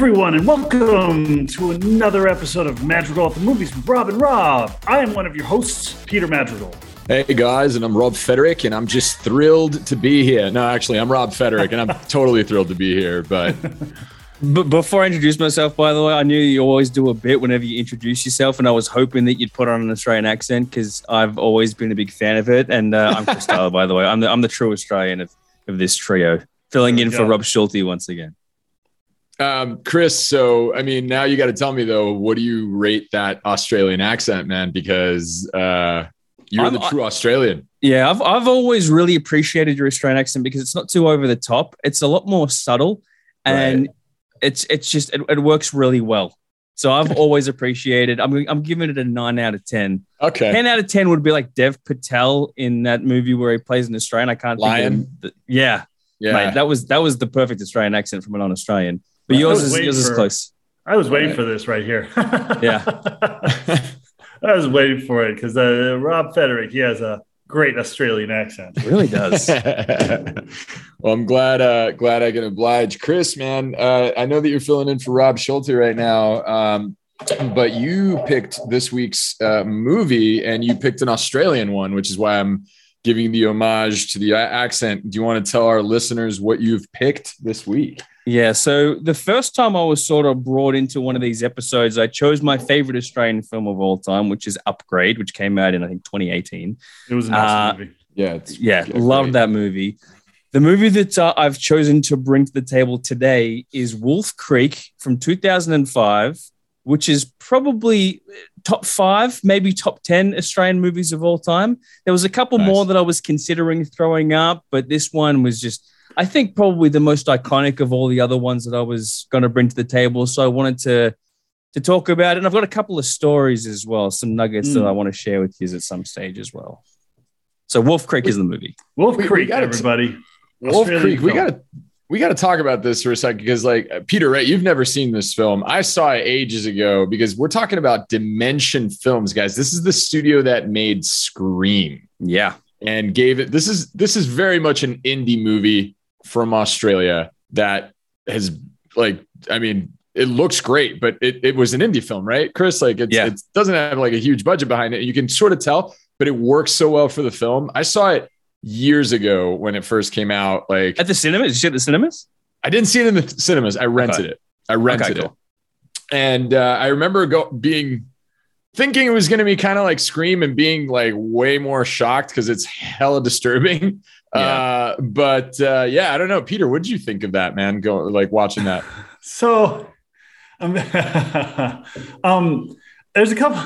Hello, everyone, and welcome to another episode of Madrigal at the Movies with Rob and Rob. I am one of your hosts, Peter Madrigal. Hey guys, and I'm Rob Federick, and I'm just thrilled to be here. No, actually, I'm Rob Federick, and I'm totally thrilled to be here. But But before I introduce myself, by the way, I knew you always do a bit whenever you introduce yourself, and I was hoping that you'd put on an Australian accent because I've always been a big fan of it. And uh, I'm Chris Tyler, by the way. I'm the, I'm the true Australian of, of this trio, filling in for Rob Schulte once again. Um, Chris, so I mean, now you got to tell me though, what do you rate that Australian accent, man? Because uh, you're I'm- the true Australian. Yeah, I've, I've always really appreciated your Australian accent because it's not too over the top. It's a lot more subtle, and it's it's just it, it works really well. So I've always appreciated. I'm I'm giving it a nine out of ten. Okay, 10 out of 10 would be like Dev Patel in that movie where he plays an Australian. I can't Lion? think of yeah, yeah, mate, that was that was the perfect Australian accent from an non-Australian. But I yours was is waiting yours is for- close. I was waiting Right. for this right here. Yeah. I was waiting for it because uh, Rob Federick, he has a great Australian accent. It really does. well, I'm glad uh, glad I can oblige, Chris. Man, uh, I know that you're filling in for Rob Schulte right now. Um, but you picked this week's uh, movie and you picked an Australian one, which is why I'm giving the homage to the accent. Do you want to tell our listeners what you've picked this week? Yeah. So the first time I was sort of brought into one of these episodes, I chose my favorite Australian film of all time, which is Upgrade, which came out in I think 2018. It was an awesome Uh, movie. Yeah, it's Yeah, yeah, loved that movie. The movie that uh, I've chosen to bring to the table today is Wolf Creek from 2005, which is probably top five, maybe top 10 Australian movies of all time. There was a couple Nice. more that I was considering throwing up, but this one was just, I think, probably the most iconic of all the other ones that I was going to bring to the table. So I wanted to. To talk about it, and I've got a couple of stories as well, some nuggets that Mm. I want to share with you at some stage as well. So Wolf Creek is the movie. Wolf we- we Creek, gotta t- everybody. Wolf Australian Creek. We got to we got to talk about this for a second because, like Peter, right? You've never seen this film. I saw it ages ago because we're talking about Dimension Films, guys. This is the studio that made Scream Yeah. and gave it. This is this is very much an indie movie from Australia that has like. I mean, it looks great, but it, it was an indie film, right, Chris? Like, it's, Yeah. it doesn't have like a huge budget behind it. You can sort of tell, but it works so well for the film. I saw it years ago when it first came out. Like, At the cinemas? Did you see it at the cinemas? I didn't see it in the cinemas. I rented Okay. it. I rented Okay, it, and uh, I remember go being thinking it was going to be kind of like Scream and being like way more shocked because it's hella disturbing. Yeah. Uh, but uh, yeah, I don't know, Peter. What did you think of that, man? Go like watching that. So, um, um, there's a couple.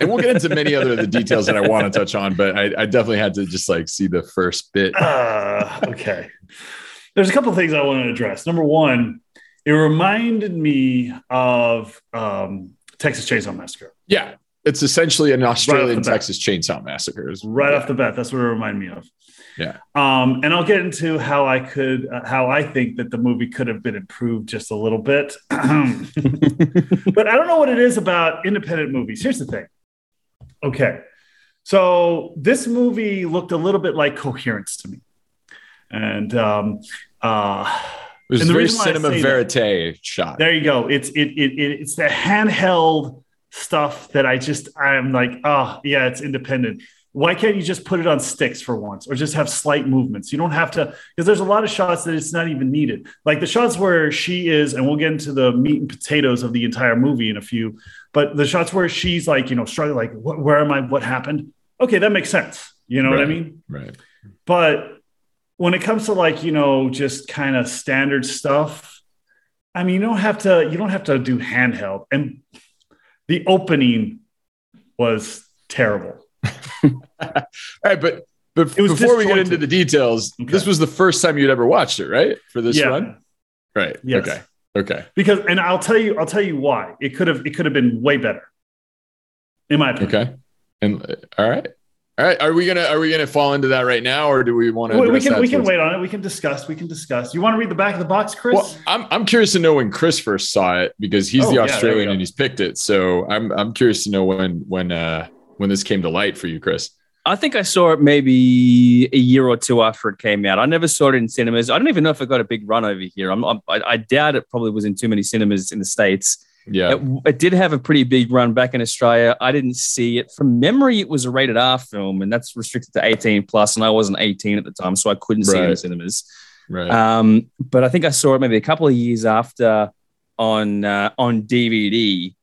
and we'll get into many other of the details that I want to touch on, but I, I definitely had to just like see the first bit. Uh, okay. There's a couple things I want to address. Number one, it reminded me of um, Texas Chainsaw Massacre. Yeah, it's essentially an Australian bat. Texas Chainsaw Massacre. Is- right yeah. off the bat. That's what it reminded me of. Yeah. Um, and I'll get into how I could, uh, how I think that the movie could have been improved just a little bit. but I don't know what it is about independent movies. Here's the thing. Okay. So this movie looked a little bit like Coherence to me. And um, uh, It was And the very reason why I cinema verite shot. there you go. It's it, it, it it's the handheld stuff that I just I'm like, oh yeah, it's independent. Why can't you just put it on sticks for once, or just have slight movements? You don't have to because there's a lot of shots that it's not even needed. Like the shots where she is, and we'll get into the meat and potatoes of the entire movie in a few. But the shots where she's like, you know, struggling, like, what, where am I? What happened? Okay, that makes sense. You know what I mean? Right. But when it comes to like, you know, just kind of standard stuff, I mean, you don't have to you don't have to do handheld. And the opening was terrible. All right, but but before we get into the details, Okay. this was the first time you'd ever watched it, right? For this one? yeah. run, right? Yes. Okay. Okay. Because and I'll tell you, I'll tell you why. It could have it could have been way better. In my opinion. Okay. And uh, all right. All right. Are we gonna are we gonna fall into that right now, or do we want to? We, we can we can wait on it. We can discuss. We can discuss. You want to read the back of the box, Chris? Well, I'm I'm curious to know when Chris first saw it because he's Oh, the yeah, there we Australian go. and he's picked it. So I'm I'm curious to know when when uh when this came to light for you, Chris. I think I saw it maybe a year or two after it came out. I never saw it in cinemas. I don't even know if it got a big run over here. I'm, I'm, I doubt it probably was in too many cinemas in the States. Yeah. It, it, did have a pretty big run back in Australia. I didn't see it. From memory, it was a rated R film, and that's restricted to 18 plus, and I wasn't 18 at the time, so I couldn't see it in cinemas. Right. Um, but I think I saw it maybe a couple of years after on uh, on DVD.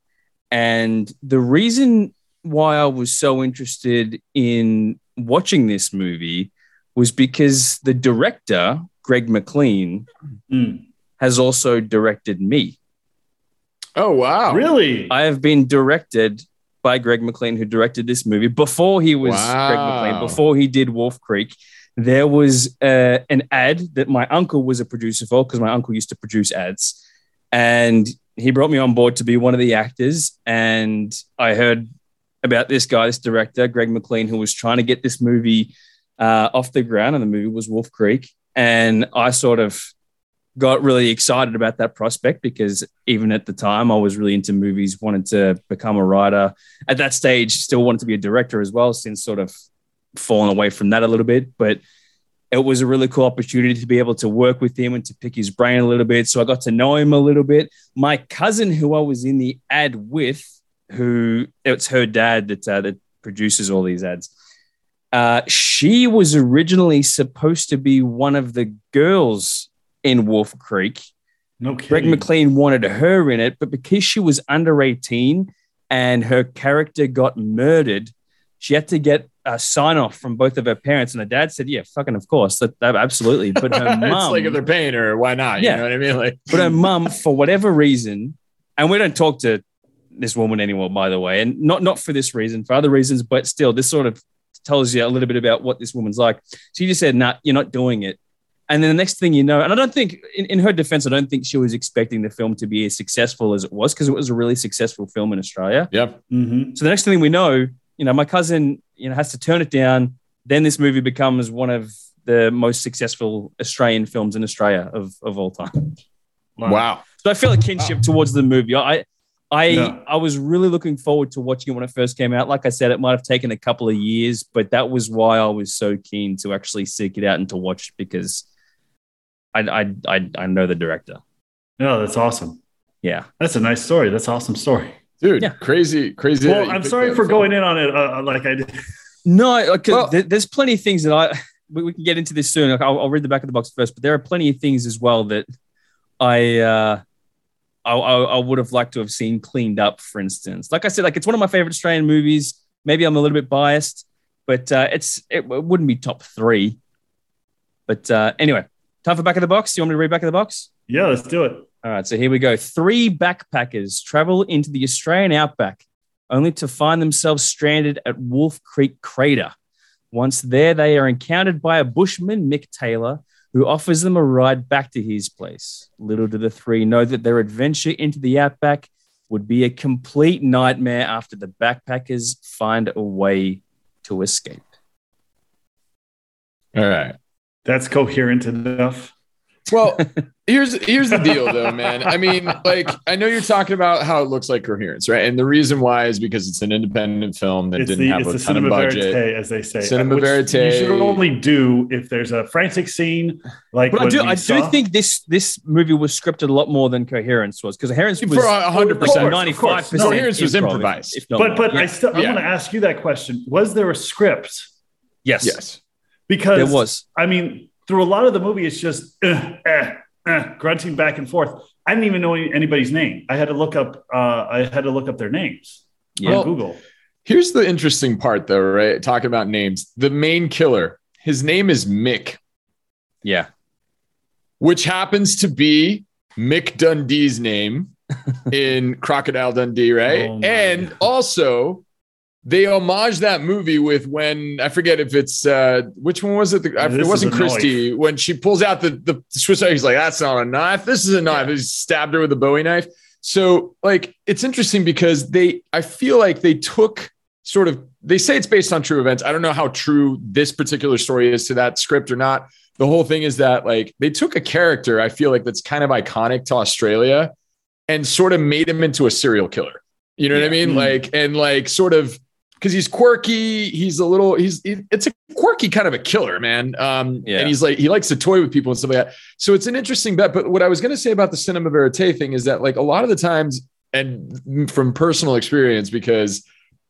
And the reason why I was so interested in watching this movie was because the director, Greg McLean, Mm. has also directed me. Oh wow. Really? I have been directed by Greg McLean, who directed this movie before he was Greg McLean, before he did Wolf Creek. There was uh, an ad that my uncle was a producer for because my uncle used to produce ads. And he brought me on board to be one of the actors. And I heard about this guy, this director, Greg McLean, who was trying to get this movie uh, off the ground. And the movie was Wolf Creek. And I sort of got really excited about that prospect because even at the time I was really into movies, wanted to become a writer. At that stage, still wanted to be a director as well, since sort of fallen away from that a little bit. But it was a really cool opportunity to be able to work with him and to pick his brain a little bit. So I got to know him a little bit. My cousin, who I was in the ad with, who it's her dad that uh, that produces all these ads. Uh, she was originally supposed to be one of the girls in Wolf Creek. no Greg. McLean wanted her in it, but because she was under 18 and her character got murdered, she had to get a sign off from both of her parents. And her dad said, Yeah, fucking, of course. That, that- absolutely. But her it's mum, like if they're paying her, why not? Yeah. You know what I mean? Like, but her mum, for whatever reason, and we don't talk to this woman anymore, by the way, and not not for this reason, for other reasons, but still, this sort of tells you a little bit about what this woman's like. She just said, "Nah, you're not doing it." And then the next thing you know, and I don't think, in, in her defense, I don't think she was expecting the film to be as successful as it was because it was a really successful film in Australia. yep. Mhm. So the next thing we know, you know, my cousin, you know, has to turn it down. Then this movie becomes one of the most successful Australian films in Australia of, of all time. Wow. So I feel a kinship towards the movie. I I Yeah. I was really looking forward to watching it when it first came out. Like I said, it might have taken a couple of years, but that was why I was so keen to actually seek it out and to watch it because I I I, I know the director. No, that's awesome. Yeah. That's a nice story. That's an awesome story. Dude, Yeah. crazy, crazy. Well, I'm sorry for going in on it uh, like I did. No, Well- there- there's plenty of things that I we, we can get into this soon. Like, I'll, I'll read the back of the box first, but there are plenty of things as well that I uh, I, I, I would have liked to have seen cleaned up. For instance, like I said, like it's one of my favorite Australian movies. Maybe I'm a little bit biased, but uh, it's it, it wouldn't be top three. But uh, anyway, time for back of the box. Do you want me to read back of the box? Yeah, let's do it. All right, so here we go. Three backpackers travel into the Australian outback only to find themselves stranded at Wolf Creek Crater. Once there, they are encountered by a bushman, Mick Taylor, who offers them a ride back to his place. Little do the three know that their adventure into the outback would be a complete nightmare after the backpackers find a way to escape. All right. That's coherent enough. Well, here's here's the deal though, man. I mean, like I know you're talking about how it looks like coherence, right? And the reason why is because it's an independent film that It's didn't the, have it's a the ton of budget. verite, as they say. Cinema uh, verite. You should only do if there's a frantic scene, like But I do, we I do think this this movie was scripted a lot more than Coherence was because Coherence was For a hundred percent. ninety five percent. Coherence was improvised. But but I still I Yeah. want to ask you that question. Was there a script? yes, Yes. Because there was. I mean, through a lot of the movie, it's just uh, eh, eh, grunting back and forth. I didn't even know anybody's name. I had to look up. Uh, I had to look up their names Yeah. on Google. Here's the interesting part though, right? Talking about names. The main killer, his name is Mick, Yeah, which happens to be Mick Dundee's name in Crocodile Dundee, right? Oh and God. also they homage that movie with when I forget if it's uh which one was it? The, I- it wasn't Christie when she pulls out the the Swiss knife. He's like, "That's not a knife. This is a knife." He stabbed her with a Bowie knife. So like it's interesting because they I feel like they took sort of they say it's based on true events. I don't know how true this particular story is to that script or not. The whole thing is that like they took a character I feel like that's kind of iconic to Australia and sort of made him into a serial killer. You know what I mean? Mm. Like and like sort of because he's quirky. He's a little. He's it's a quirky kind of a killer, man. Um, Yeah. and he's like he likes to toy with people and stuff like that. So it's an interesting bet. But what I was going to say about the cinema verite thing is that like a lot of the times, and from personal experience, because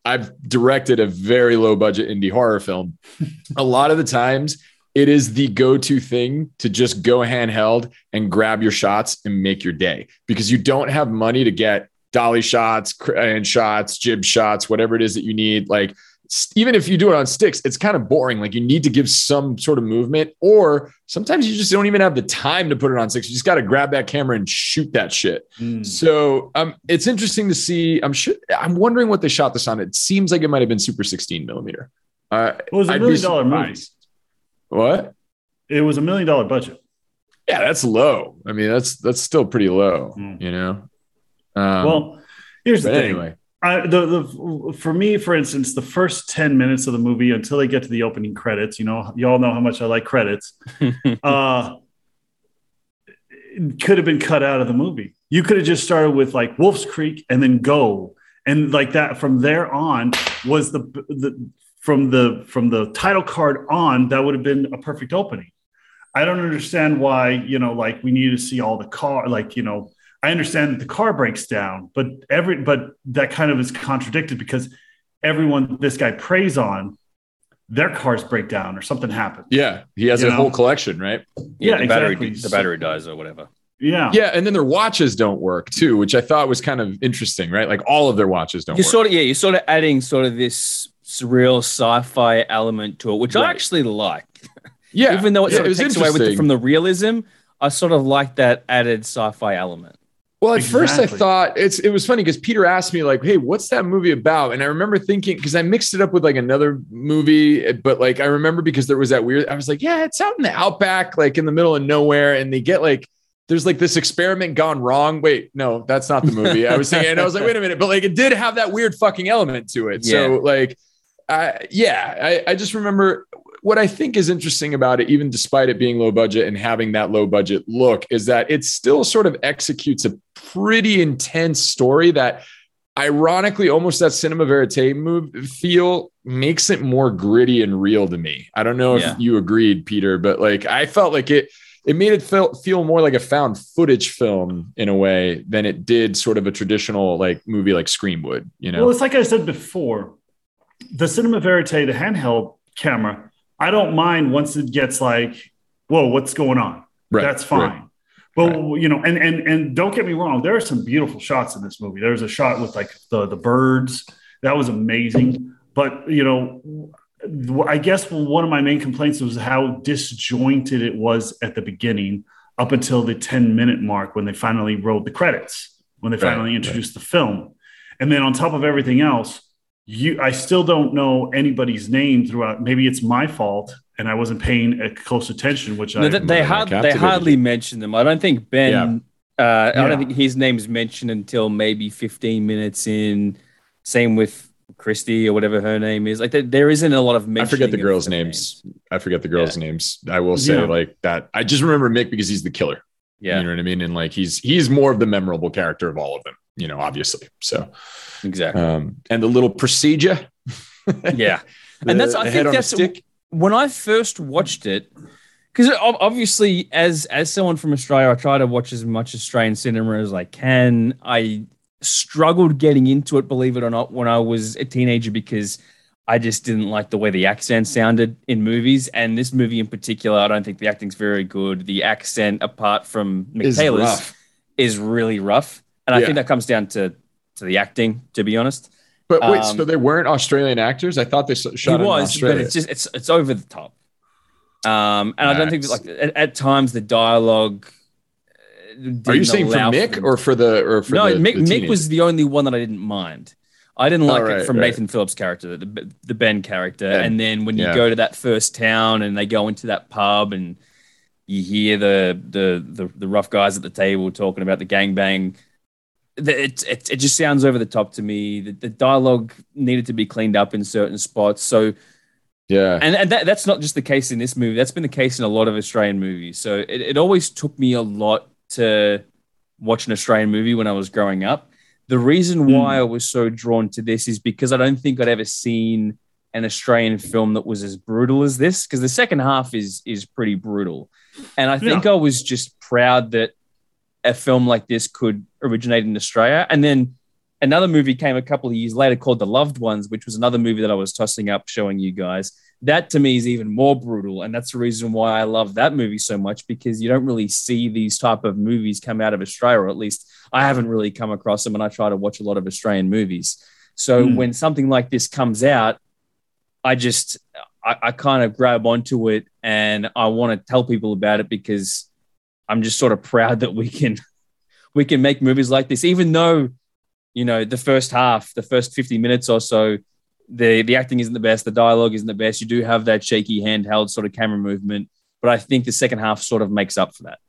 I've directed a very low budget indie horror film, a lot of the times it is the go-to thing to just go handheld and grab your shots and make your day because you don't have money to get dolly shots and shots jib shots whatever it is that you need like even if you do it on sticks it's kind of boring like you need to give some sort of movement or sometimes you just don't even have the time to put it on sticks you just got to grab that camera and shoot that shit Mm. so um, it's interesting to see. I'm sure. I'm wondering what they shot this on. It seems like it might have been super 16 millimeter. Uh, It was a I'd million dollar movie. What? It was a million dollar budget. Yeah, that's low. I mean, that's that's still pretty low. Mm. You know. Um, well, here's the thing. anyway, I, the, the for me, for instance, the first ten minutes of the movie until they get to the opening credits, you know, you all know how much I like credits. uh, could have been cut out of the movie. You could have just started with like Wolf's Creek and then go, and like that from there on was the the from the from the title card on that would have been a perfect opening. I don't understand why you know like we need to see all the car like you know I understand that the car breaks down, but every but that kind of is contradicted because everyone this guy preys on their cars break down or something happens. yeah, he has a know? whole collection, right? Yeah, Yeah, the battery exactly. the battery dies or whatever. Yeah. Yeah, and then their watches don't work too, which I thought was kind of interesting, right? Like all of their watches don't You're work. sort of yeah, you're sort of adding sort of this surreal sci-fi element to it, which I actually like. yeah, Even though it yeah, sort of was takes away with the, from the realism, I sort of like that added sci-fi element. Well, at first I thought it's it was funny because Peter asked me like, "Hey, what's that movie about?" And I remember thinking because I mixed it up with like another movie, eh, but like I remember because there was that weird. I was like, "Yeah, it's out in the outback, like in the middle of nowhere," and they get like. There's like this experiment gone wrong. Wait, no, that's not the movie. I was saying, and I was like, wait a minute, but like it did have that weird fucking element to it. So like, I yeah, I, I just remember what I think is interesting about it, even despite it being low budget and having that low budget look, is that it still sort of executes a pretty intense story that ironically almost that cinema verite move feel makes it more gritty and real to me. I don't know if Yeah. you agreed, Peter, but like I felt like it it made it feel, feel more like a found footage film in a way than it did sort of a traditional like movie like Scream would, you know. Well, it's like I said before, the cinema verite, the handheld camera, I don't mind once it gets like, whoa, what's going on? Right, That's fine. right. But you know, and and and don't get me wrong, there are some beautiful shots in this movie. There's a shot with like the the birds that was amazing. But you know, I guess one of my main complaints was how disjointed it was at the beginning, up until the 10 minute mark when they finally rolled the credits, when they Right, finally introduced the film, and then on top of everything else, you I still don't know anybody's name throughout. Maybe it's my fault and I wasn't paying a close attention, which No, I they, they, I hard, they hardly you. mention them. I don't think Ben. Uh, I Yeah. don't think his name's mentioned until maybe 15 minutes in. Same with Christy or whatever her name is. Like there, there isn't a lot of. I forget the girls' of names. I forget the girls' names. I will say Yeah. like that. I just remember Mick because he's the killer. Yeah, You know what I mean? And like he's he's more of the memorable character of all of them, you know, obviously. So exactly. um and the little procedure. yeah, and that's. I think that's when I first watched it, because obviously, as as someone from Australia, I try to watch as much Australian cinema as I can. I struggled getting into it, believe it or not, when I was a teenager because I just didn't like the way the accent sounded in movies. And this movie in particular, I don't think the acting's very good. The accent, apart from Mick Is is really rough, and I Yeah. think that comes down to to the acting. To be honest, But wait, um, so they weren't Australian acters? I thought they he shot in was, Australia. but it's just it's it's over the top. Um, and I don't think that, like at, at times the dialogue. uh, Are you saying for Mick or for the or for no? the, Mick, the Mick was the only one that I didn't mind. I didn't like Oh, it from right. Nathan Phillips' character, the the Ben character, Ben. and then when you Yeah. go to that first town and they go into that pub and you hear the the the, the rough guys at the table talking about the gangbang. The- It, it, it just sounds over the top to me. The, the dialogue needed to be cleaned up in certain spots. So yeah. and, and that, that's not just the case in this movie. That's been the case in a lot of Australian movies. So it, it always took me a lot to watch an Australian movie when I was growing up. The reason hmm. why I was so drawn to this is because I don't think I'd ever seen an Australian film that was as brutal as this. Because the second half is is pretty brutal, and I think Yeah. I was just proud that a film like this could originate in Australia. And then another movie came a couple of years later called The Loved Ones, which was another movie that I was tossing up showing you guys. That to me is even more brutal, and that's the reason why I love that movie so much because you don't really see these type of movies come out of Australia, or at least I haven't really come across them. And I try to watch a lot of Australian movies. So Hmm. when something like this comes out, I just I, I kind of grab onto it and I want to tell people about it because I'm just sort of proud that we can we can make movies like this, even though you know the first half, the first 50 minutes or so, the the acting isn't the best, the dialogue isn't the best. You do have that shaky handheld sort of camera movement, but I think the second half sort of makes up for that.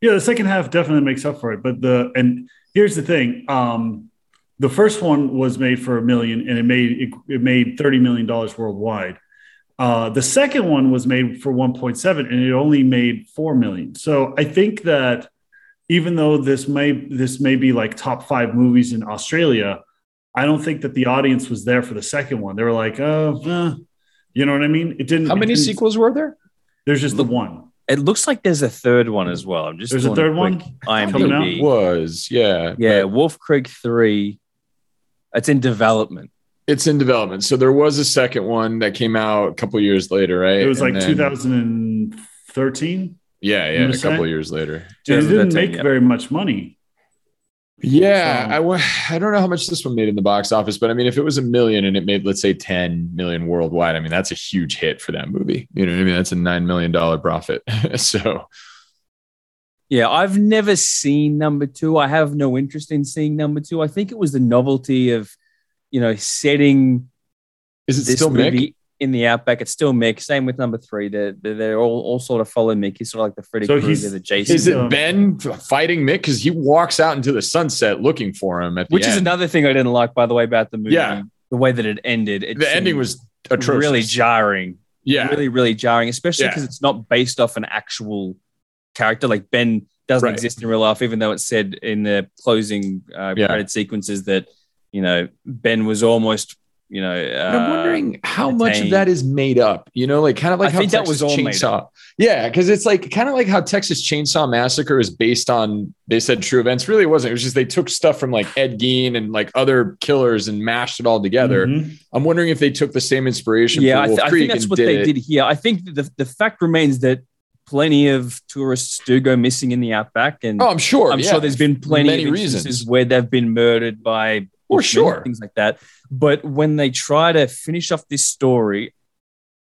Yeah, the second half definitely makes up for it. But the and here's the thing: um, the first one was made for a million, and it made it, it made thirty million dollars worldwide. Uh, the second one was made for one point seven, and it only made four million. So I think that even though this may this may be like top five movies in Australia, I don't think that the audience was there for the second one. They were like, oh, eh. you know what I mean? It didn't. How many didn't- sequels were there? There's just the one. It looks like there's a third one as well. I'm just There's a third one coming out? IMDb. Was yeah, Yeah, but Wolf Creek three. It's in development. it's in development. So there was a second one that came out a couple years later, right? It was And like then- 2013. Yeah, I'm yeah, gonna a couple say. years later. And it didn't 2013, make yeah. very much money. Yeah, So- I I don't know how much this one made in the box office, but I mean, if it was a million and it made, let's say, 10 million worldwide, I mean, that's a huge hit for that movie. You know what I mean? That's a $9 million profit. so, Yeah, I've never seen number two. I have no interest in seeing number two. I think it was the novelty of, you know, setting is it this still Mick? In the outback. It's still Mick. Same with number three. They're, they're, all, all sort of follow Mick. He's sort of like the Freddy So Krueger, the Jason. Is it Ben fighting Mick? Because he walks out into the sunset looking for him Which is another thing I didn't like, by the way, about the movie. Yeah. The way that it ended. It the ending was atrocious. really jarring. yeah. Really, really jarring, especially Yeah. because it's not based off an actual character. Like Ben doesn't Right. exist in real life, even though it said in the closing uh, Yeah. credit sequences that, you know, Ben was almost, you know, And I'm uh, wondering how much of that is made up. You know, like kind of like I how think that Texas was all made Chainsaw. Yeah, because it's like kind of like how Texas Chainsaw Massacre is based on. They said true events. Really, it wasn't. It was just they took stuff from like Ed Gein and like other killers and mashed it all together. Mhm. I'm wondering if they took the same inspiration. yeah, for I, th- I think that's what did they it. did here. I think the, the fact remains that plenty of tourists do go missing in the outback, and Oh, I'm sure. I'm yeah. sure there's been plenty Many of instances reasons. where they've been murdered by For Bushmen, sure. things like that. But when they try to finish off this story,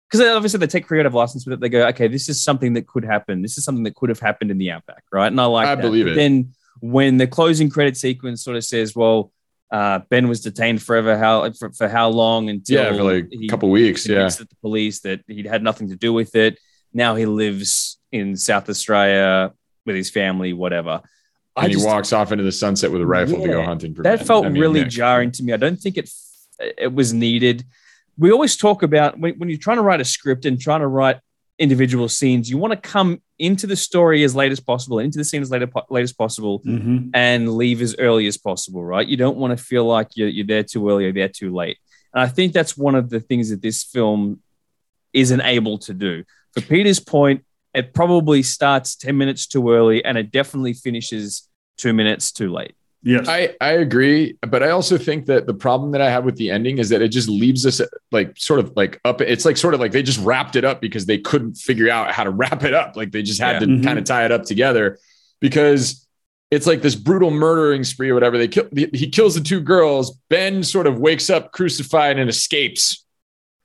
because obviously they take creative license with it, they go, okay, this is something that could happen. This is something that could have happened in the outback, right? And I like I that. believe But it. Then when the closing credit sequence sort of says, well, uh, Ben was detained forever, how for, for how long until Yeah, for like a couple weeks. Yeah. the police that he'd had nothing to do with it. Now he lives in South Australia with his family, whatever. And he just- walks off into the sunset with a rifle to go hunting that felt I mean, really Nick. jarring to me. I don't think it it was needed. We always talk about when, when you're trying to write a script and trying to write individual scenes, you want to come into the story as late as possible, into the scene as late, late as possible, Mhm. and leave as early as possible, right? You don't want to feel like you're, you're there too early or there too late. And I think that's one of the things that this film isn't able to do. For Peter's point, it probably starts 10 minutes too early and it definitely finishes two minutes too late. Yes. I, I agree, but I also think that the problem that I have with the ending is that it just leaves us like sort of like up. It's like sort of like they just wrapped it up because they couldn't figure out how to wrap it up. Like they just had Yeah. to Mhm. kind of tie it up together because it's like this brutal murdering spree or whatever. They kill, he kills the two girls. Ben sort of wakes up crucified and escapes,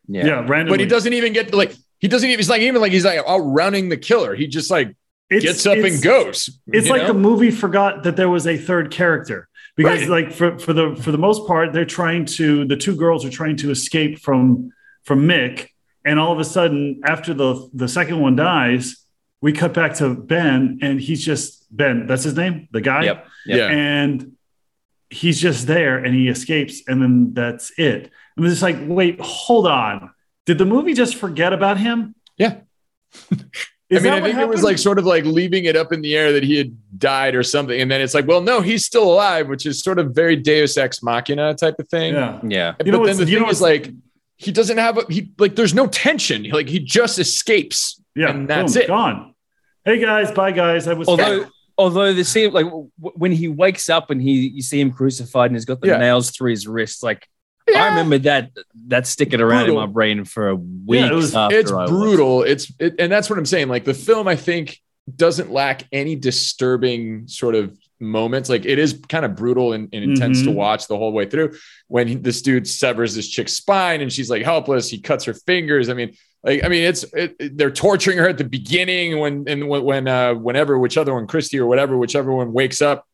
Yeah. yeah, randomly. but he doesn't even get like he doesn't even. He's like even like he's like outrunning the killer. He just like It's- gets up and goes. It's like know? the movie forgot that there was a third character because, Right. like, for, for the for the most part, they're trying to the two girls are trying to escape from from Mick, and all of a sudden, after the the second one dies, we cut back to Ben, and he's just Ben. That's his name, the guy. Yep. yeah. and he's just there and he escapes and then that's it and it's like wait hold on did the movie just forget about him Yeah. Is I mean, I what think it was like sort of like leaving it up in the air that he had died or something. And then it's like, well, no, he's still alive, which is sort of very Deus Ex Machina type of thing. yeah. Yeah. But You know then the thing is like, he doesn't have a, he like, there's no tension. Like he just escapes. Yeah, And that's boom, it. Gone. Hey guys, bye guys. I was Although, although the scene, like w- when he wakes up and he, you see him crucified and he's got the Yeah. nails through his wrists. Like Yeah. I remember that that sticking around Brutal. in my brain for a week. it was- it's brutal. It's it, and that's what I'm saying. Like the film, I think doesn't lack any disturbing sort of moments. Like it is kind of brutal and, and intense to Mhm. watch the whole way through. When he- this dude severs this chick's spine and she's like helpless, he cuts her fingers. I mean, like I mean, it's it, it- they're torturing her at the beginning when and when when uh, whenever which other one, Christy or whatever, whichever one wakes up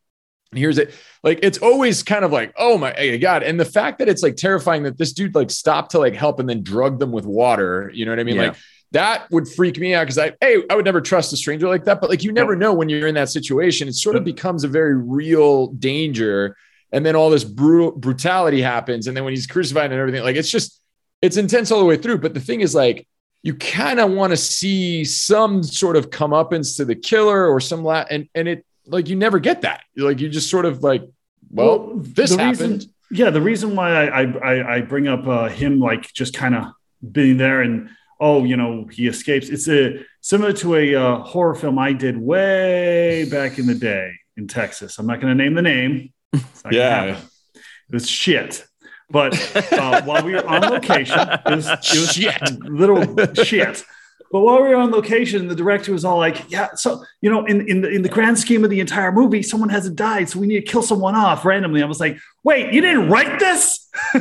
and hears it. Like it's always kind of like, oh my god. And the fact that it's like terrifying that this dude like stopped to like help and then drugged them with water. You know what I mean? Yeah. Like that would freak me out because I hey, I would never trust a stranger like that. But like you never know when you're in that situation. It sort of becomes a very real danger. And then all this brutal brutality happens. And then when he's crucified and everything, like it's just it's intense all the way through. But the thing is like you kind of want to see some sort of comeuppance to the killer or some la- and and it like you never get that. Like you just sort of like, well, this happened. Reason, yeah, the reason why I I, I, I bring up uh, him like just kind of being there and oh, you know, he escapes. It's a similar to a uh, horror film I did way back in the day in Texas. I'm not going to name the name. It's not gonna Yeah. it was shit. But uh, while we were on location, it was, it was Shit. little shit. But while we were on location, the director was all like, "Yeah, so you know, in in the, in the grand scheme of the entire movie, someone hasn't died, so we need to kill someone off randomly." I was like, "Wait, you didn't write this?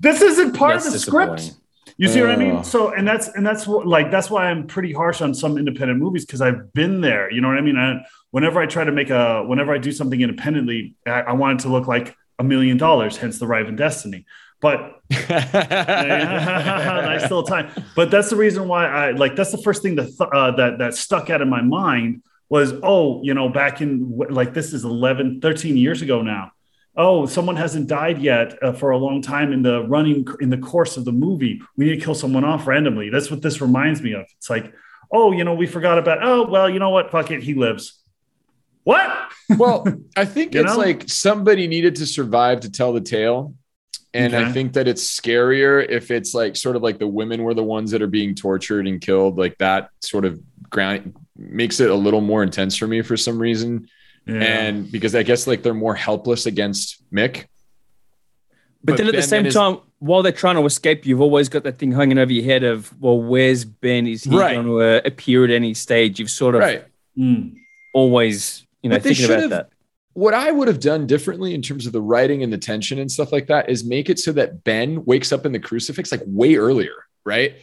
this isn't part That's of the script." You see what I Oh. mean? So, and that's and that's what like that's why I'm pretty harsh on some independent movies because I've been there. You know what I mean? I, whenever I try to make a, whenever I do something independently, I, I want it to look like a million dollars. Hence the Riven Destiny. But little time. But that's the reason why I like. That's the first thing that th- uh, that that stuck out in my mind was, oh, you know, back in like this is 11, 13 years ago now. Oh, someone hasn't died yet uh, for a long time in the running in the course of the movie. We need to kill someone off randomly. That's what this reminds me of. It's like, oh, you know, we forgot about. Oh, well, you know what? Fuck it, he lives. What? well, I think it's know? like somebody needed to survive to tell the tale. And I think that it's scarier if it's like sort of like the women were the ones that are being tortured and killed. Like that sort of ground makes it a little more intense for me for some reason. Yeah. And because I guess like they're more helpless against Mick. But, then at the Ben same is- time, while they're trying to escape, you've always got that thing hanging over your head of, well, where's Ben? Is he Right. going to uh, appear at any stage? You've sort of right. Mm. always, you know, thinking about should've- that. What I would have done differently in terms of the writing and the tension and stuff like that is make it so that Ben wakes up in the crucifix like way earlier, right?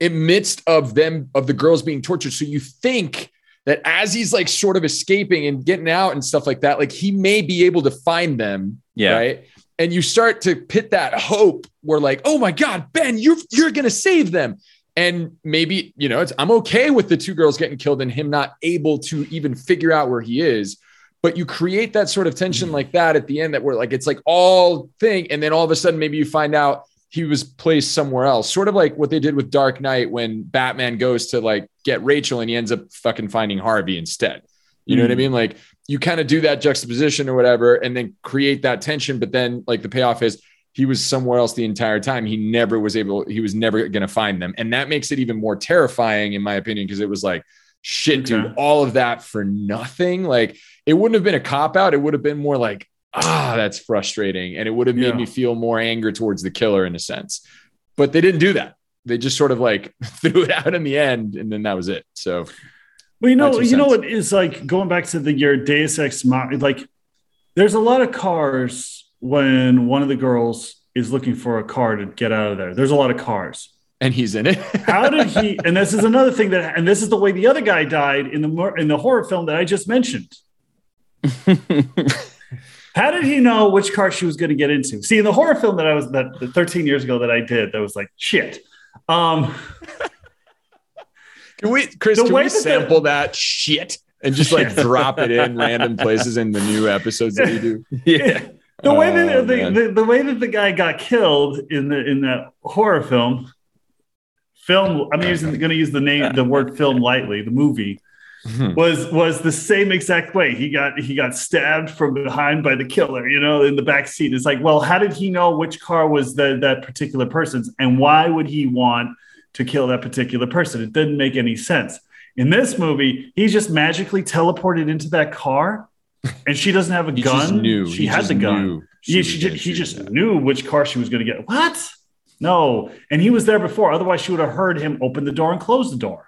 In midst of them of the girls being tortured. So you think that as he's like sort of escaping and getting out and stuff like that, like he may be able to find them, Yeah. right? And you start to pit that hope where like, oh my God, Ben, you're you're gonna save them. And maybe, you know, it's I'm okay with the two girls getting killed and him not able to even figure out where he is but you create that sort of tension like that at the end that we're like it's like all thing and then all of a sudden maybe you find out he was placed somewhere else. Sort of like what they did with dark knight when batman goes to like get rachel and he ends up fucking finding harvey instead. You know what i Mm. mean? Like you kind of do that juxtaposition or whatever and then create that tension but then like the payoff is he was somewhere else the entire time. He never was able he was never going to find them. And that makes it even more terrifying in my opinion because it was like shit dude all of that for nothing like it wouldn't have been a cop out. It would have been more like, ah, that's frustrating. And it would have made Yeah. me feel more anger towards the killer in a sense. But they didn't do that. They just sort of like threw it out in the end. And then that was it. So Well, you know, you know what is like going back to the your Deus Ex like there's a lot of cars when one of the girls is looking for a car to get out of there. There's a lot of cars. And he's in it. How did he? And this is another thing that, and this is the way the other guy died in the in the horror film that I just mentioned. How did he know which car she was going to get into? See, in the horror film that I was that that 13 years ago that I did, that was like shit. Um, Can we, Chris, The can we sample that shit and just like drop it in random places in the new episodes that we do? yeah. the way Oh, that the, the, the way that the guy got killed in the in that horror film film. I'm using going to use the name, the word film lightly. The movie Hmm. was was the same exact way. He got he got stabbed from behind by the killer, you know, in the back seat. It's like, well, how did he know which car was the, that particular person's, and why would he want to kill that particular person? It didn't make any sense. In this movie, he just magically teleported into that car, and she doesn't have a gun. just knew. she He had just the gun. knew Yeah, was she just, he just that. knew which car she was going to get. What? No, and he was there before. Otherwise, she would have heard him open the door and close the door.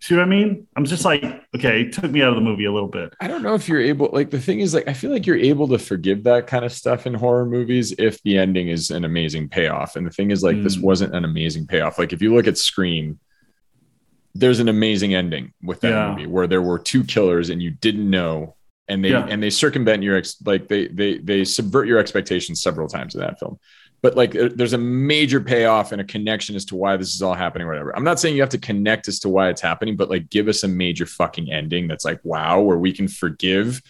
See what I mean? I'm just like, okay, it took me out of the movie a little bit. I don't know if you're able. Like the thing is, like I feel like you're able to forgive that kind of stuff in horror movies if the ending is an amazing payoff. And the thing is, like this Mm. wasn't an amazing payoff. Like if you look at Scream, there's an amazing ending with that Yeah. movie where there were two killers and you didn't know, and they Yeah. and they circumvent your ex like they they they subvert your expectations several times in that film. But like there's a major payoff and a connection as to why this is all happening, or whatever. I'm not saying you have to connect as to why it's happening, but like give us a major fucking ending that's like wow, where we can forgive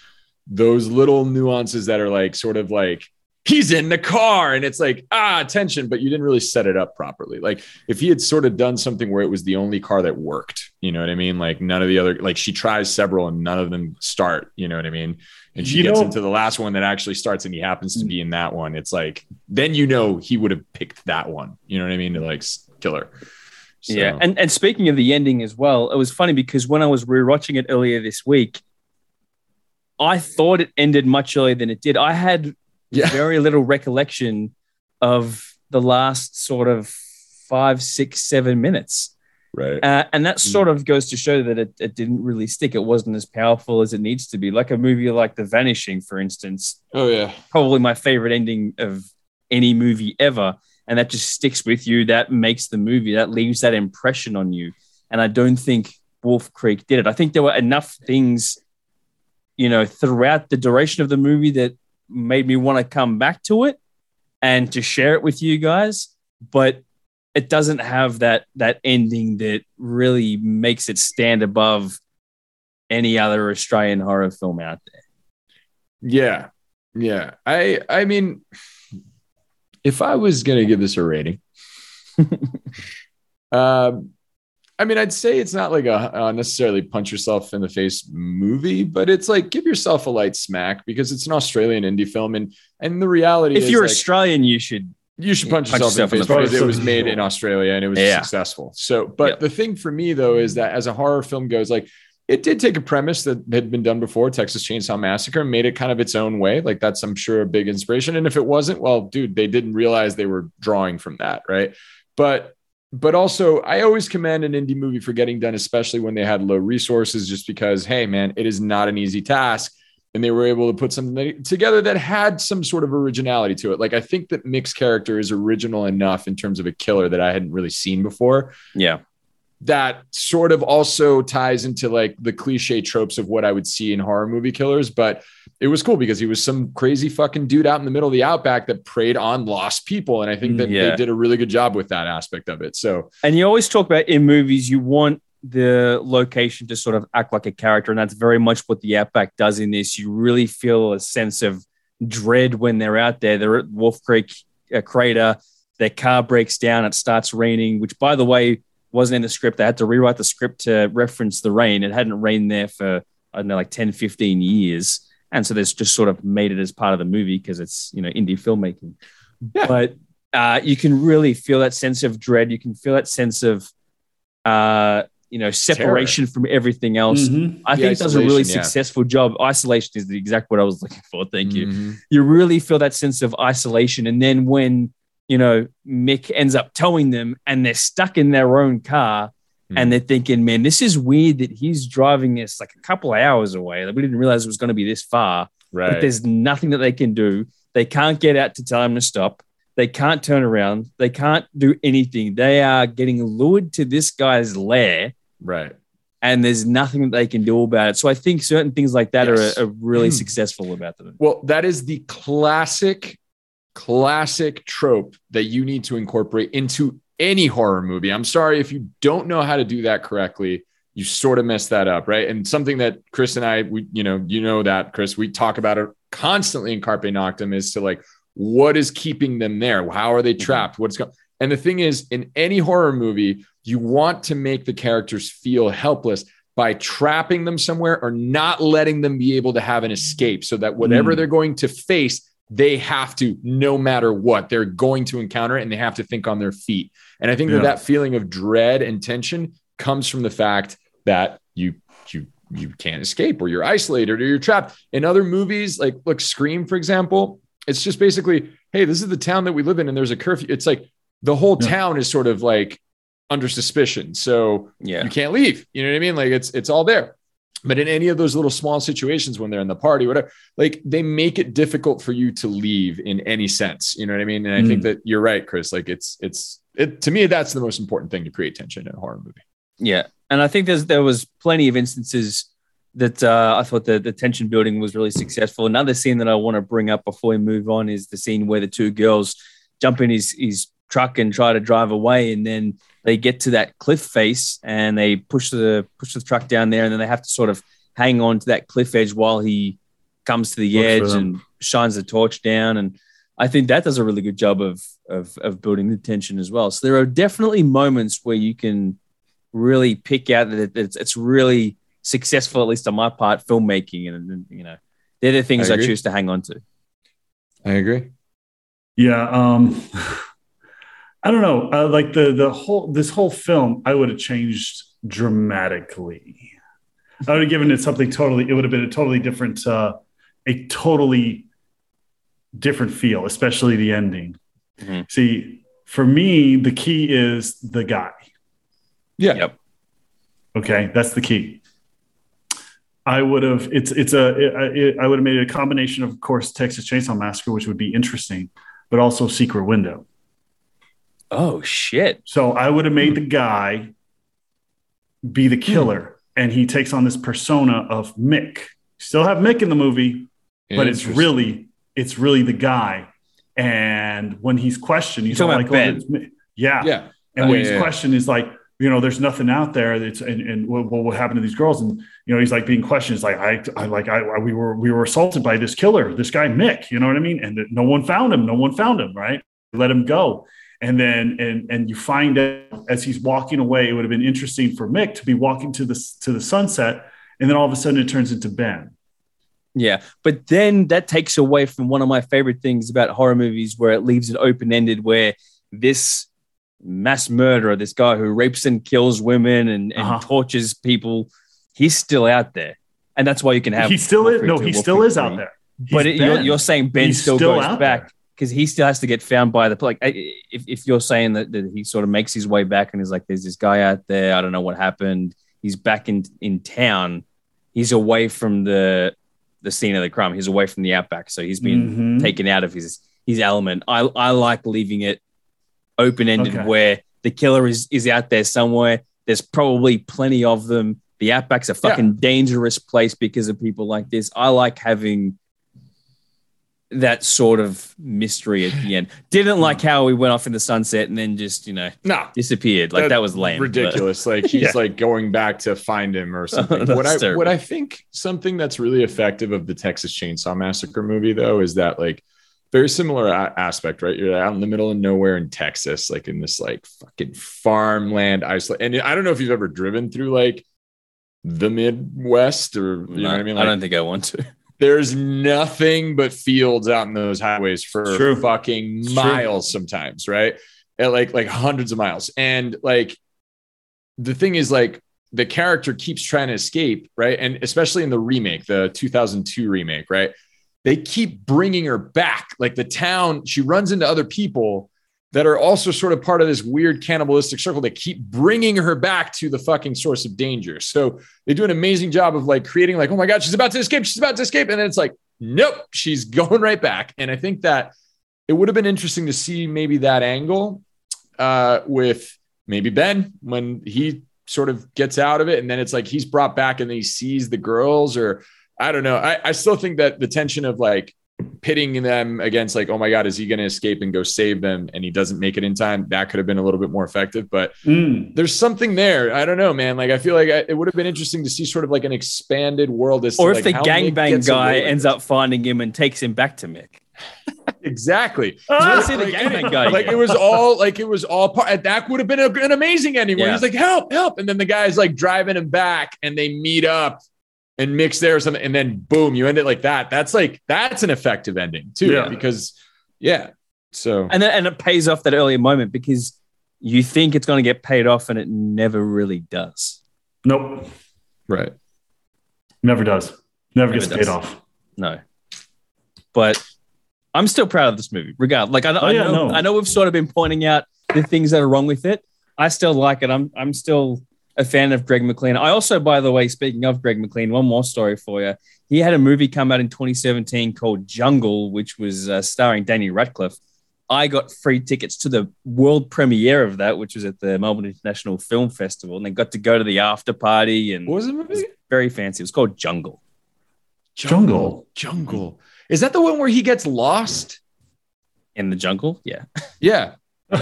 those little nuances that are like sort of like he's in the car and it's like ah tension but you didn't really set it up properly. Like if he had sort of done something where it was the only car that worked you know what i mean? Like none of the other like she tries several and none of them start you know what i mean and she You gets know- into the last one that actually starts and he happens to be in that one. It's like then you know he would have picked that one. You know what i mean? To like kill her So- Yeah, and and speaking of the ending as well, it was funny because when I was rewatching it earlier this week, I thought it ended much earlier than it did. I had yeah. very little recollection of the last sort of five, six, seven minutes, right uh, and that sort of goes to show that it, it didn't really stick. It wasn't as powerful as it needs to be. Like a movie like The Vanishing, for instance, oh yeah probably my favorite ending of any movie ever. And that just sticks with you. That makes the movie, that leaves that impression on you. And I don't think Wolf Creek did it. I think there were enough things, you know, throughout the duration of the movie that made me want to come back to it and to share it with you guys. But it doesn't have that that ending that really makes it stand above any other Australian horror film out there. Yeah. Yeah. I I mean if I was going to give this a rating um I mean I'd say it's not like a, a necessarily punch yourself in the face movie but it's like give yourself a light smack because it's an Australian indie film and and the reality If you're like, Australian, you should you should punch, Punch yourself, in the face because it was made in Australia and it was Yeah. successful. So, but Yep. the thing for me though is that as a horror film goes, like it did take a premise that had been done before, Texas Chainsaw Massacre, made it kind of its own way. Like that's, I'm sure, a big inspiration. And if it wasn't, well, dude, they didn't realize they were drawing from that, right? But but also I always commend an indie movie for getting done, especially when they had low resources, just because, hey man, it is not an easy task. And they were able to put something together that had some sort of originality to it. Like I think that Mick's character is original enough in terms of a killer that I hadn't really seen before yeah. that sort of also ties into like the cliche tropes of what I would see in horror movie killers. But it was cool because he was some crazy fucking dude out in the middle of the outback that preyed on lost people. And I think mm, that Yeah. they did a really good job with that aspect of it. So And you always talk about in movies, you want the location to sort of act like a character. And that's very much what the Outback does in this. You really feel a sense of dread when they're out there. They're at Wolf Creek uh, Crater. Their car breaks down. It starts raining, which, by the way, wasn't in the script. They had to rewrite the script to reference the rain. It hadn't rained there for, I don't know, like 10, 15 years. And so there's just sort of made it as part of the movie because it's, you know, indie filmmaking. Yeah. But uh, you can really feel that sense of dread. You can feel that sense of, uh, you know, separation from everything else. Mhm. I The think it does a really yeah. successful job. Isolation is the exact what I was looking for. Thank you. Mhm. You really feel that sense of isolation. And then when, you know, Mick ends up towing them and they're stuck in their own car Hmm. and they're thinking, man, this is weird that he's driving this like a couple of hours away. Like, we didn't realize it was going to be this far Right. but there's nothing that they can do. They can't get out to tell him to stop. They can't turn around. They can't do anything. They are getting lured to this guy's lair, Right. and there's nothing that they can do about it. So I think certain things like that Yes. are, are really Mm. successful about them. Well, that is the classic, classic trope that you need to incorporate into any horror movie. I'm sorry if you don't know how to do that correctly, you sort of mess that up, right? And something that Chris and I, we, you know, you know that Chris, we talk about it constantly in Carpe Noctem is to like, what is keeping them there? How are they trapped? What's going? And the thing is, in any horror movie, you want to make the characters feel helpless by trapping them somewhere or not letting them be able to have an escape so that whatever Mm. they're going to face, they have to, no matter what, they're going to encounter it and they have to think on their feet. And I think that that feeling of dread and tension comes from the fact that you, you, you can't escape or you're isolated or you're trapped. In other movies, like look, Scream, for example, it's just basically, hey, this is the town that we live in and there's a curfew. It's like the whole Yeah. town is sort of like under suspicion. So Yeah. you can't leave. You know what I mean? Like it's it's all there. But in any of those little small situations when they're in the party, whatever, like they make it difficult for you to leave in any sense. You know what I mean? And I think Mm. that you're right, Chris. Like it's it's it to me, that's the most important thing to create tension in a horror movie. Yeah, and I think there's there was plenty of instances that uh, I thought the the tension building was really successful. Another scene that I want to bring up before we move on is the scene where the two girls jump in his his truck and try to drive away, and then they get to that cliff face and they push the push the truck down there, and then they have to sort of hang on to that cliff edge while he comes to the Looks edge and shines the torch down and. I think that does a really good job of, of of building the tension as well. So there are definitely moments where you can really pick out that it's, it's really successful, at least on my part, filmmaking, and, and you know, they're the things I I, choose to hang on to. I agree. Yeah. Um, I don't know. Uh, like the the whole this whole film, I would have changed dramatically. I would have given it something totally. It would have been a totally different, uh, a totally different feel, especially the ending. Mhm. See, for me, the key is the guy. Yeah. Yep. Okay, that's the key. I would have. It's it's a. It, it, I would have made it a combination of, of course, Texas Chainsaw Massacre, which would be interesting, but also Secret Window. Oh shit! So I would have made the guy be the killer, and he takes on this persona of Mick. Still have Mick in the movie, but it's really it's really the guy. And when he's questioned, he's like, "Oh, it's me." "Yeah, yeah. And when Oh, he's yeah, questioned, he's like, you know, there's nothing out there. That's and, and what, what will happen to these girls? And you know, he's like being questioned. It's like I, I like I, I- we were we were assaulted by this killer, this guy Mick. You know what I mean? And no one found him. No one found him. Right? Let him go. And then and and you find out as he's walking away, it would have been interesting for Mick to be walking to the to the sunset, and then all of a sudden it turns into Ben. Yeah, but then that takes away from one of my favorite things about horror movies, where it leaves it open ended, where this mass murderer, this guy who rapes and kills women and, and Uh-huh. tortures people, he's still out there, and that's why you can have. he still is no, he still is 3. out there. but it, you're, you're saying Ben He's still, still goes back there. Because he still has to get found by the like. If if you're saying that, that he sort of makes his way back and is like, "There's this guy out there. I don't know what happened. He's back in in town. He's away from the the scene of the crime. He's away from the outback, so he's been Mhm. taken out of his his element. I I like leaving it open ended Okay. where the killer is is out there somewhere. There's probably plenty of them. The outback's a fucking dangerous place because of people like this. I like having that sort of mystery at the end. Didn't like hmm. how we went off in the sunset and then just you know No, disappeared. Like That- that, was lame. but- ridiculous. Like he's Yeah. like going back to find him or something. What I terrible. what I think something that's really effective of the Texas Chainsaw Massacre movie though is that like very similar a- aspect, right? You're out in the middle of nowhere in Texas, like in this like fucking farmland isolate. And I don't know if you've ever driven through like the Midwest or you know what I mean. I don't think I want to. There's nothing but fields out in those highways for true. fucking true. miles sometimes, right? At like like hundreds of miles. And like the thing is like the character keeps trying to escape, right? And especially in the remake, the 2002 remake, right? They keep bringing her back. Like the town, she runs into other people that are also sort of part of this weird cannibalistic circle that keep bringing her back to the fucking source of danger. So they do an amazing job of like creating like, oh my God, she's about to escape. She's about to escape. And then it's like, nope, she's going right back. And I think that it would have been interesting to see maybe that angle uh, with maybe Ben when he sort of gets out of it. And then it's like he's brought back and then he sees the girls or I don't know. I, I still think that the tension of like pitting them against like, oh my God, is he going to escape and go save them? And he doesn't make it in time. That could have been a little bit more effective, but Mm. there's something there. I don't know, man. Like, I feel like I, it would have been interesting to see sort of like an expanded world. As Or to, if like, the how Mick gangbang guy ends up finding him and takes him back to Mick. exactly. Ah, see the like, gangbang guy like it was all like it was all part. That would have been a, an amazing ending. Where Yeah. he's like, "Help, help!" And then the guy's like driving him back, and they meet up and Mick's there or something, and then boom, you end it like that. That's like that's an effective ending too, Yeah. because yeah. So and then, and it pays off that earlier moment because you think it's going to get paid off and it never really does. Nope. right, Never does. Never, Never gets does. paid off. No, but I'm still proud of this movie, Regard Like I, know, Oh, yeah, know, no. I know we've sort of been pointing out the things that are wrong with it. I still like it. I'm I'm still a fan of Greg McLean. I also, by the way, speaking of Greg McLean, one more story for you. He had a movie come out in 2017 called Jungle, which was uh, starring Danny Radcliffe. I got free tickets to the world premiere of that, which was at the Melbourne International Film Festival, and they got to go to the after party and what was the it movie? was very fancy. It was called Jungle. Jungle. Jungle. Is that the one where he gets lost? In the jungle, yeah. Yeah,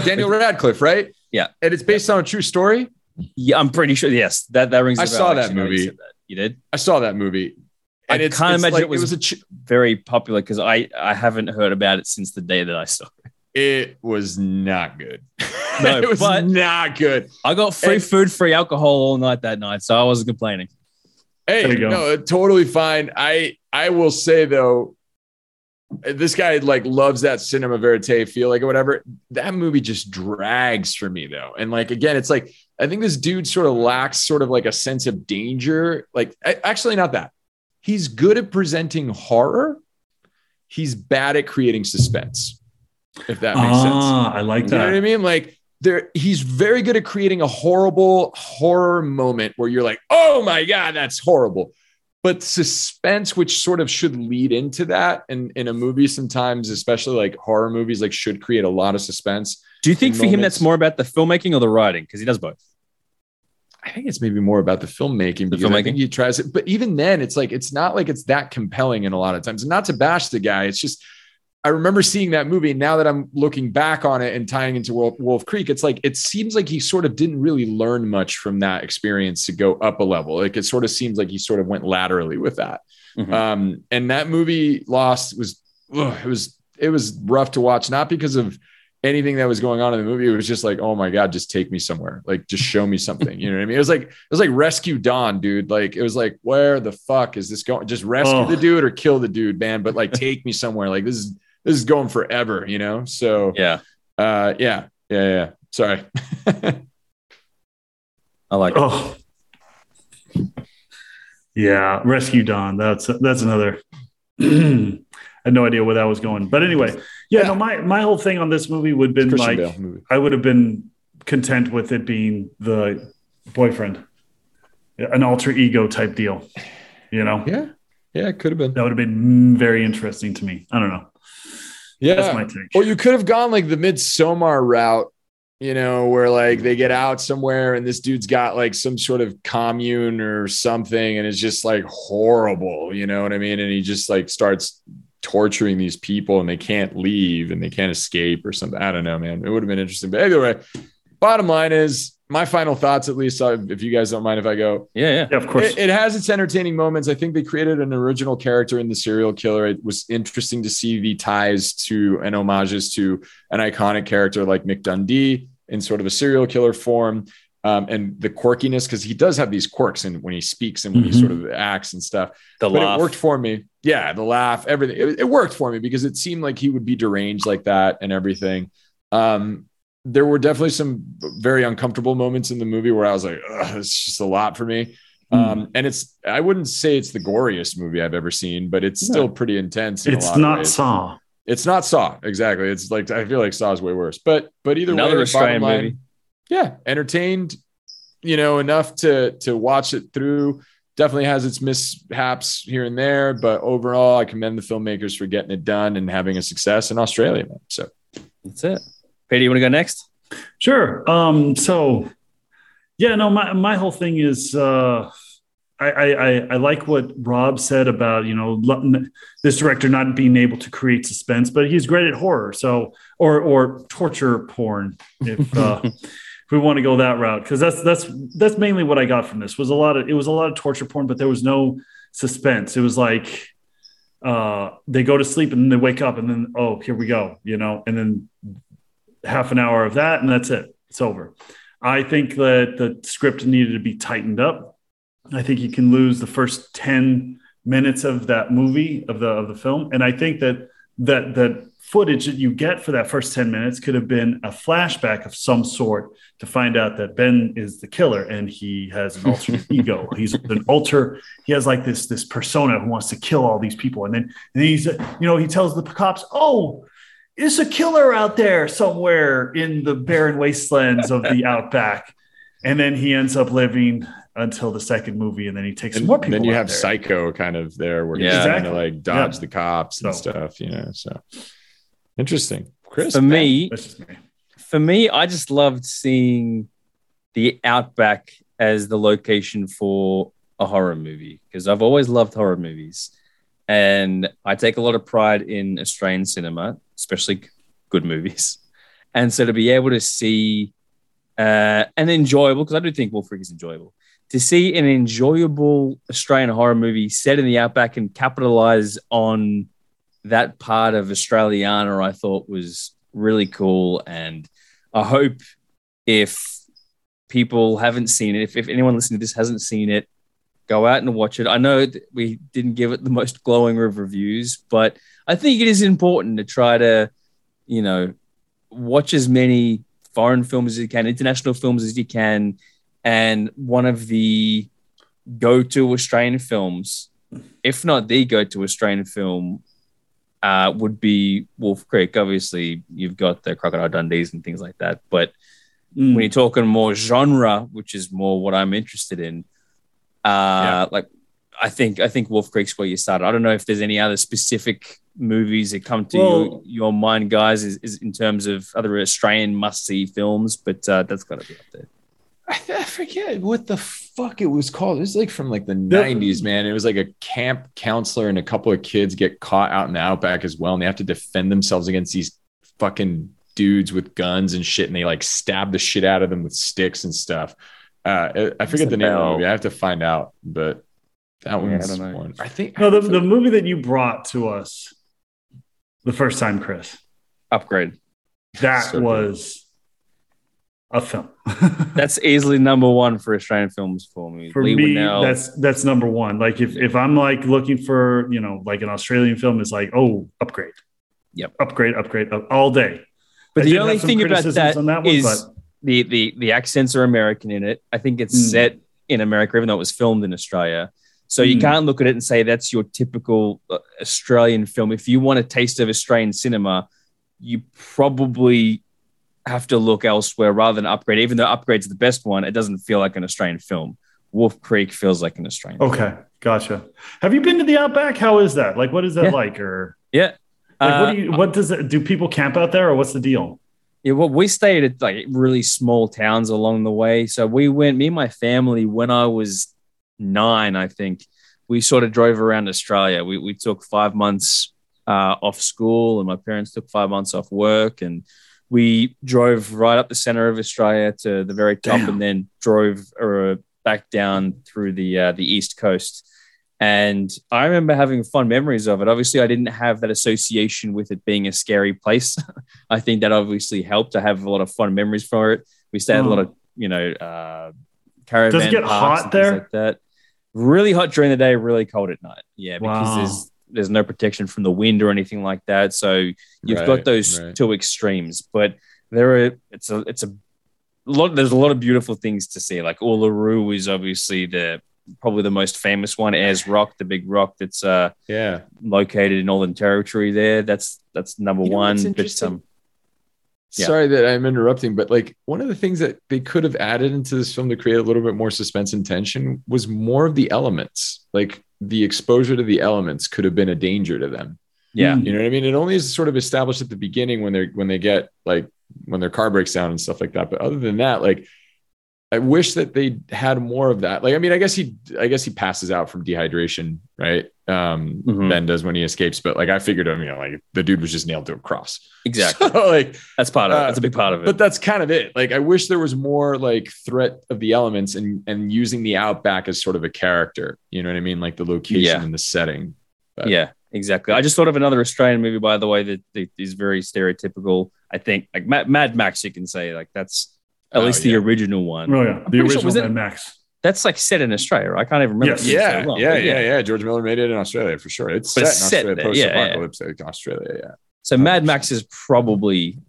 Daniel Radcliffe, right? Yeah. and it's based on a true story. Yeah, I'm pretty sure. Yes, that that rings. a I bell, saw that actually, movie. that. You did. I saw that movie. I And it's, can't it's imagine like, it was- a ch- Very popular because I I haven't heard about it since the day that I saw it. it was not good. No, it was but- not good. I got free And- food, free alcohol all night that night, so I wasn't complaining. Hey, There you go. no, totally fine. I I will say though, this guy like loves that cinema verite feel like or whatever. That movie just drags for me though, and like again, it's like I think this dude sort of lacks sort of like a sense of danger. Like actually, not that. He's good at presenting horror. He's bad at creating suspense. If that makes sense. Ah, I like that. You know what I mean? Like there, he's very good at creating a horrible horror moment where you're like, "Oh my god, that's horrible." But suspense, which sort of should lead into that, and in a movie, sometimes, especially like horror movies, like should create a lot of suspense. Do you think In for him that's more about the filmmaking or the writing? Because he does both. I think it's maybe more about the filmmaking The because I filmmaking? think he tries it. But even then, it's like it's not like it's that compelling in a lot of times. And not to bash the guy, it's just I remember seeing that movie. And now that I'm looking back on it and tying into Wolf, Wolf Creek, it's like it seems like he sort of didn't really learn much from that experience to go up a level. Like it sort of seems like he sort of went laterally with that. Mhm. Um, and that movie Lost was ugh, it was it was rough to watch, not because of anything that was going on in the movie. It was just like, oh my God, just take me somewhere. Like just show me something. You know what I mean? It was like it was like rescue Dawn, dude. Like it was like, where the fuck is this going? Just rescue Oh. the dude or kill the dude, man. But like take me somewhere. Like this is this is going forever, you know? So Yeah, uh yeah, yeah, yeah. Sorry. I like it. Oh, yeah. Rescue Dawn. That's that's another. I had no idea where that was going, but anyway, yeah. Yeah. No, my my whole thing on this movie would have been Christian like Bale. I would have been content with it being the boyfriend, an alter ego type deal. You know, Yeah. Yeah, it could have been. that would have been very interesting to me. I don't know. Yeah. That's my take. Or you could have gone like the Midsommar route, you know, where like they get out somewhere and this dude's got like some sort of commune or something and it's just like horrible, you know what I mean? And he just like starts torturing these people and they can't leave and they can't escape or something. I don't know, man. It would have been interesting. But anyway, bottom line is my final thoughts, at least, uh, if you guys don't mind if I go, Yeah, yeah. Yeah, of course. it, it has its entertaining moments. I think they created an original character in the serial killer. It was interesting to see the ties to and homages to an iconic character like Mick Dundee in sort of a serial killer form. Um, and the quirkiness, because he does have these quirks and when he speaks and when Mhm. he sort of acts and stuff. The but laugh. it worked for me. Yeah, the laugh, everything. It, it worked for me because it seemed like he would be deranged like that and everything. Um, there were definitely some very uncomfortable moments in the movie where I was like, it's just a lot for me. Hmm. Um, and it's I wouldn't say it's the goriest movie I've ever seen, but it's still pretty intense. in a it's not. Saw. It's not Saw exactly. It's like I feel like Saw is way worse. But but either Another way, Australian bottom line, movie. Yeah, entertained. You know enough to to watch it through. Definitely has its mishaps here and there, but overall, I commend the filmmakers for getting it done and having a success in Australia. Man. So That's it. Peter, you want to go next? Sure. Um, so yeah, no, my, my whole thing is uh I, I, I I like what Rob said about you know this director not being able to create suspense, but he's great at horror. So or or torture porn, if uh, if we want to go that route, because that's that's that's mainly what I got from this was a lot of it was a lot of torture porn, but there was no suspense. It was like uh, they go to sleep and then they wake up and then oh here we go you know and then half an hour of that and that's it. It's over. I think that the script needed to be tightened up. I think you can lose the first 10 minutes of that movie of the of the film. And i think that that that footage that you get for that first 10 minutes could have been a flashback of some sort to find out that Ben is the killer and he has an alter ego. He's an alter. He has like this this persona who wants to kill all these people. And then and he's you know he tells the cops, "Oh, it's a killer out there somewhere in the barren wastelands of the outback." And then he ends up living until the second movie, and then he takes and more people. Then you out have there. Psycho kind of there, where Yeah. he's trying to like dodge Yeah. the cops and So- stuff. You know, so interesting. Chris, For me, That's just me. for me, I just loved seeing the Outback as the location for a horror movie because I've always loved horror movies. And I take a lot of pride in Australian cinema, especially good movies. And so to be able to see uh, an enjoyable, because I do think Wolf Creek is enjoyable, to see an enjoyable Australian horror movie set in the Outback and capitalize on that part of Australiana, I thought was really cool. And I hope if people haven't seen it, if, if anyone listening to this hasn't seen it, go out and watch it. I know we didn't give it the most glowing of reviews, but I think it is important to try to, you know, watch as many foreign films as you can, international films as you can. And one of the go to Australian films, if not the go to Australian film, uh, would be Wolf Creek. Obviously, you've got the Crocodile Dundees and things like that. But Mm. when you're talking more genre, which is more what I'm interested in, uh, like I think I think Wolf Creek's where you started. I don't know if there's any other specific movies that come to Well- your, your mind, guys, is, is in terms of other Australian must see films, but uh, that's got to be up there. I, I forget what the fuck it was called. It was like from like the nineties, man. It was like a camp counselor and a couple of kids get caught out in the outback as well, and they have to defend themselves against these fucking dudes with guns and shit, and they like stab the shit out of them with sticks and stuff. Uh, I- I forget the name of the movie. I have to find out, but that Yeah, I one's don't one. I think No, the, the movie that you brought to us the first time, Chris, Upgrade. that So good. was a film. That's easily number one for Australian films for me. for Lee me. Whannell. That's that's number one. Like if if I'm like looking for you know like an Australian film, is like oh upgrade, Yep. upgrade, upgrade, up, all day. but I the only thing about criticisms that on that one, is but- the, the the accents are American in it. I think it's Mm. set in America, even though it was filmed in Australia. So you Mm. can't look at it and say that's your typical uh, Australian film. If you want a taste of Australian cinema, you probably have to look elsewhere rather than Upgrade. Even though Upgrade's the best one, it doesn't feel like an Australian film. Wolf Creek feels like an Australian. film. Okay, gotcha. Have you been to the Outback? How is that? Like, what is that Yeah. like? Or Yeah. like, what Uh, do you? What does it? Do people camp out there, or what's the deal? Yeah, well, we stayed at like really small towns along the way. So we went, me and my family, when I was nine, I think, we sort of drove around Australia. We, we took five months uh, off school, and my parents took five months off work. And we drove right up the center of Australia to the very top Damn. and then drove uh, back down through the, uh, the East Coast. And I remember having fun memories of it. Obviously, I didn't have that association with it being a scary place. I think that obviously helped. I have a lot of fun memories for it. We stayed at a lot of, you know, uh, caravan Does it get hot there? like that. Really hot during the day, really cold at night. Yeah, because Wow. there's there's no protection from the wind or anything like that. So you've Right, got those right. two extremes. But there are it's a it's a lot. There's a lot of beautiful things to see. Like Uluru is obviously the probably the most famous one. Ayers Rock, the big rock that's uh yeah. located in Northern Territory. There, that's that's number You know one. But um, Yeah. Sorry that I'm interrupting, but like one of the things that they could have added into this film to create a little bit more suspense and tension was more of the elements. Like the exposure to the elements could have been a danger to them. yeah. You know what I mean? It only is sort of established at the beginning when they're when they get like when their car breaks down and stuff like that. But other than that, like I wish that they had more of that. Like, I mean, I guess he I guess he passes out from dehydration, right? Um Mhm. Ben does when he escapes, but like I figured you know, like the dude was just nailed to a cross. exactly. So, like That's part of it. Uh, That's a big part of it. but that's kind of it. Like I wish there was more like threat of the elements and and using the outback as sort of a character. You know what I mean? Like the location Yeah. and the setting. But- yeah, exactly. I just thought of another Australian movie, by the way, that, that is very stereotypical. I think like Mad, Mad Max, you can say like that's at Oh, least yeah. the original one. Oh yeah, the pretty sure- original was it- Mad Max. That's like set in Australia. Right? I can't even remember. Yes. It's so Yeah, long, yeah, but yeah, yeah. George Miller made it in Australia for sure. It's But set it's in set Australia, there, yeah, yeah. post-apocalyptic Australia. Yeah, So Mad Max is probably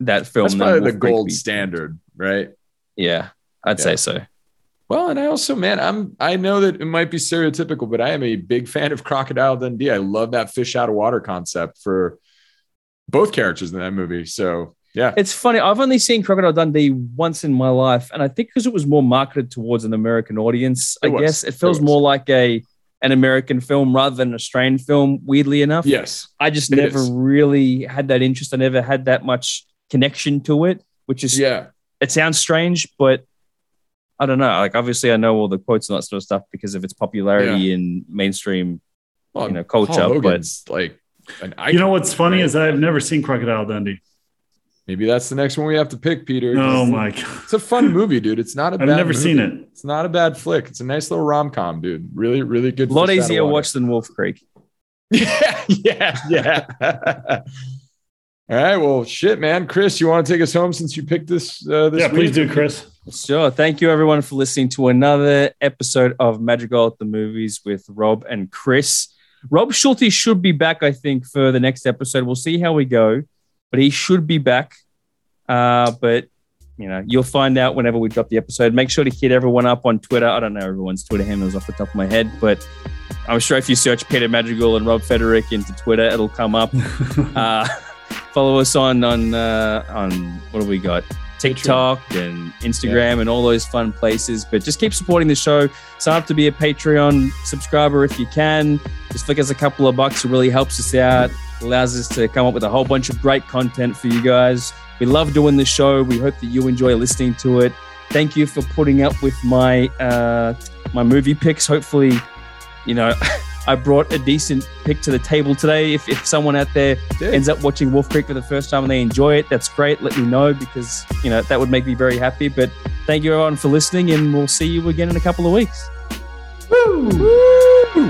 that film. that's that probably the gold beat. standard, right? Yeah, I'd Yeah. say so. Well, and I also, man, I'm I know that it might be stereotypical, but I am a big fan of Crocodile Dundee. I love that fish out of water concept for both characters in that movie. So yeah, It's funny. I've only seen Crocodile Dundee once in my life, and I think because it was more marketed towards an American audience, It I was. guess it It feels was. more like a an American film rather than an Australian film. Weirdly enough, yes, I just never is. really had that interest. I never had that much connection to it, which is yeah, it sounds strange, but I don't know. Like obviously, I know all the quotes and that sort of stuff because of its popularity in mainstream. well, You know, culture, Paul but- Hogan's like an icon, You know what's funny right? is I've never seen Crocodile Dundee. Maybe that's the next one we have to pick, Peter. Oh It's- my god, It's a fun movie, dude. It's not a I've bad never movie. seen it. It's not a bad flick. It's a nice little rom com, dude. Really, really good. A lot fish out of easier to watch than Wolf Creek. Yeah, yeah, yeah. All right. Well, shit, man. Chris, you want to take us home since you picked this? Uh, this Yeah, please week? do, Chris. Sure. Thank you, everyone, for listening to another episode of Madrigal at the Movies with Rob and Chris. Rob Schulte should be back, I think, for the next episode. We'll see how we go, but he should be back. Uh, but you know, you'll find out whenever we drop the episode. Make sure to hit everyone up on Twitter. I don't know everyone's Twitter handles off the top of my head, but I'm sure if you search Peter Madrigal and Rob Federick into Twitter, it'll come up. Uh, follow us on on uh, on what have we got? TikTok and Instagram and all those fun places. But just keep supporting the show. Sign up to be a Patreon subscriber if you can. Just flick us a couple of bucks. It really helps us out. Allows us to come up with a whole bunch of great content for you guys. We love doing the show. We hope that you enjoy listening to it. Thank you for putting up with my uh, my movie picks. Hopefully, you know, I brought a decent pick to the table today. If, if someone out there ends up watching Wolf Creek for the first time and they enjoy it, that's great. Let me know because you know that would make me very happy. But thank you everyone for listening, and we'll see you again in a couple of weeks. Woo!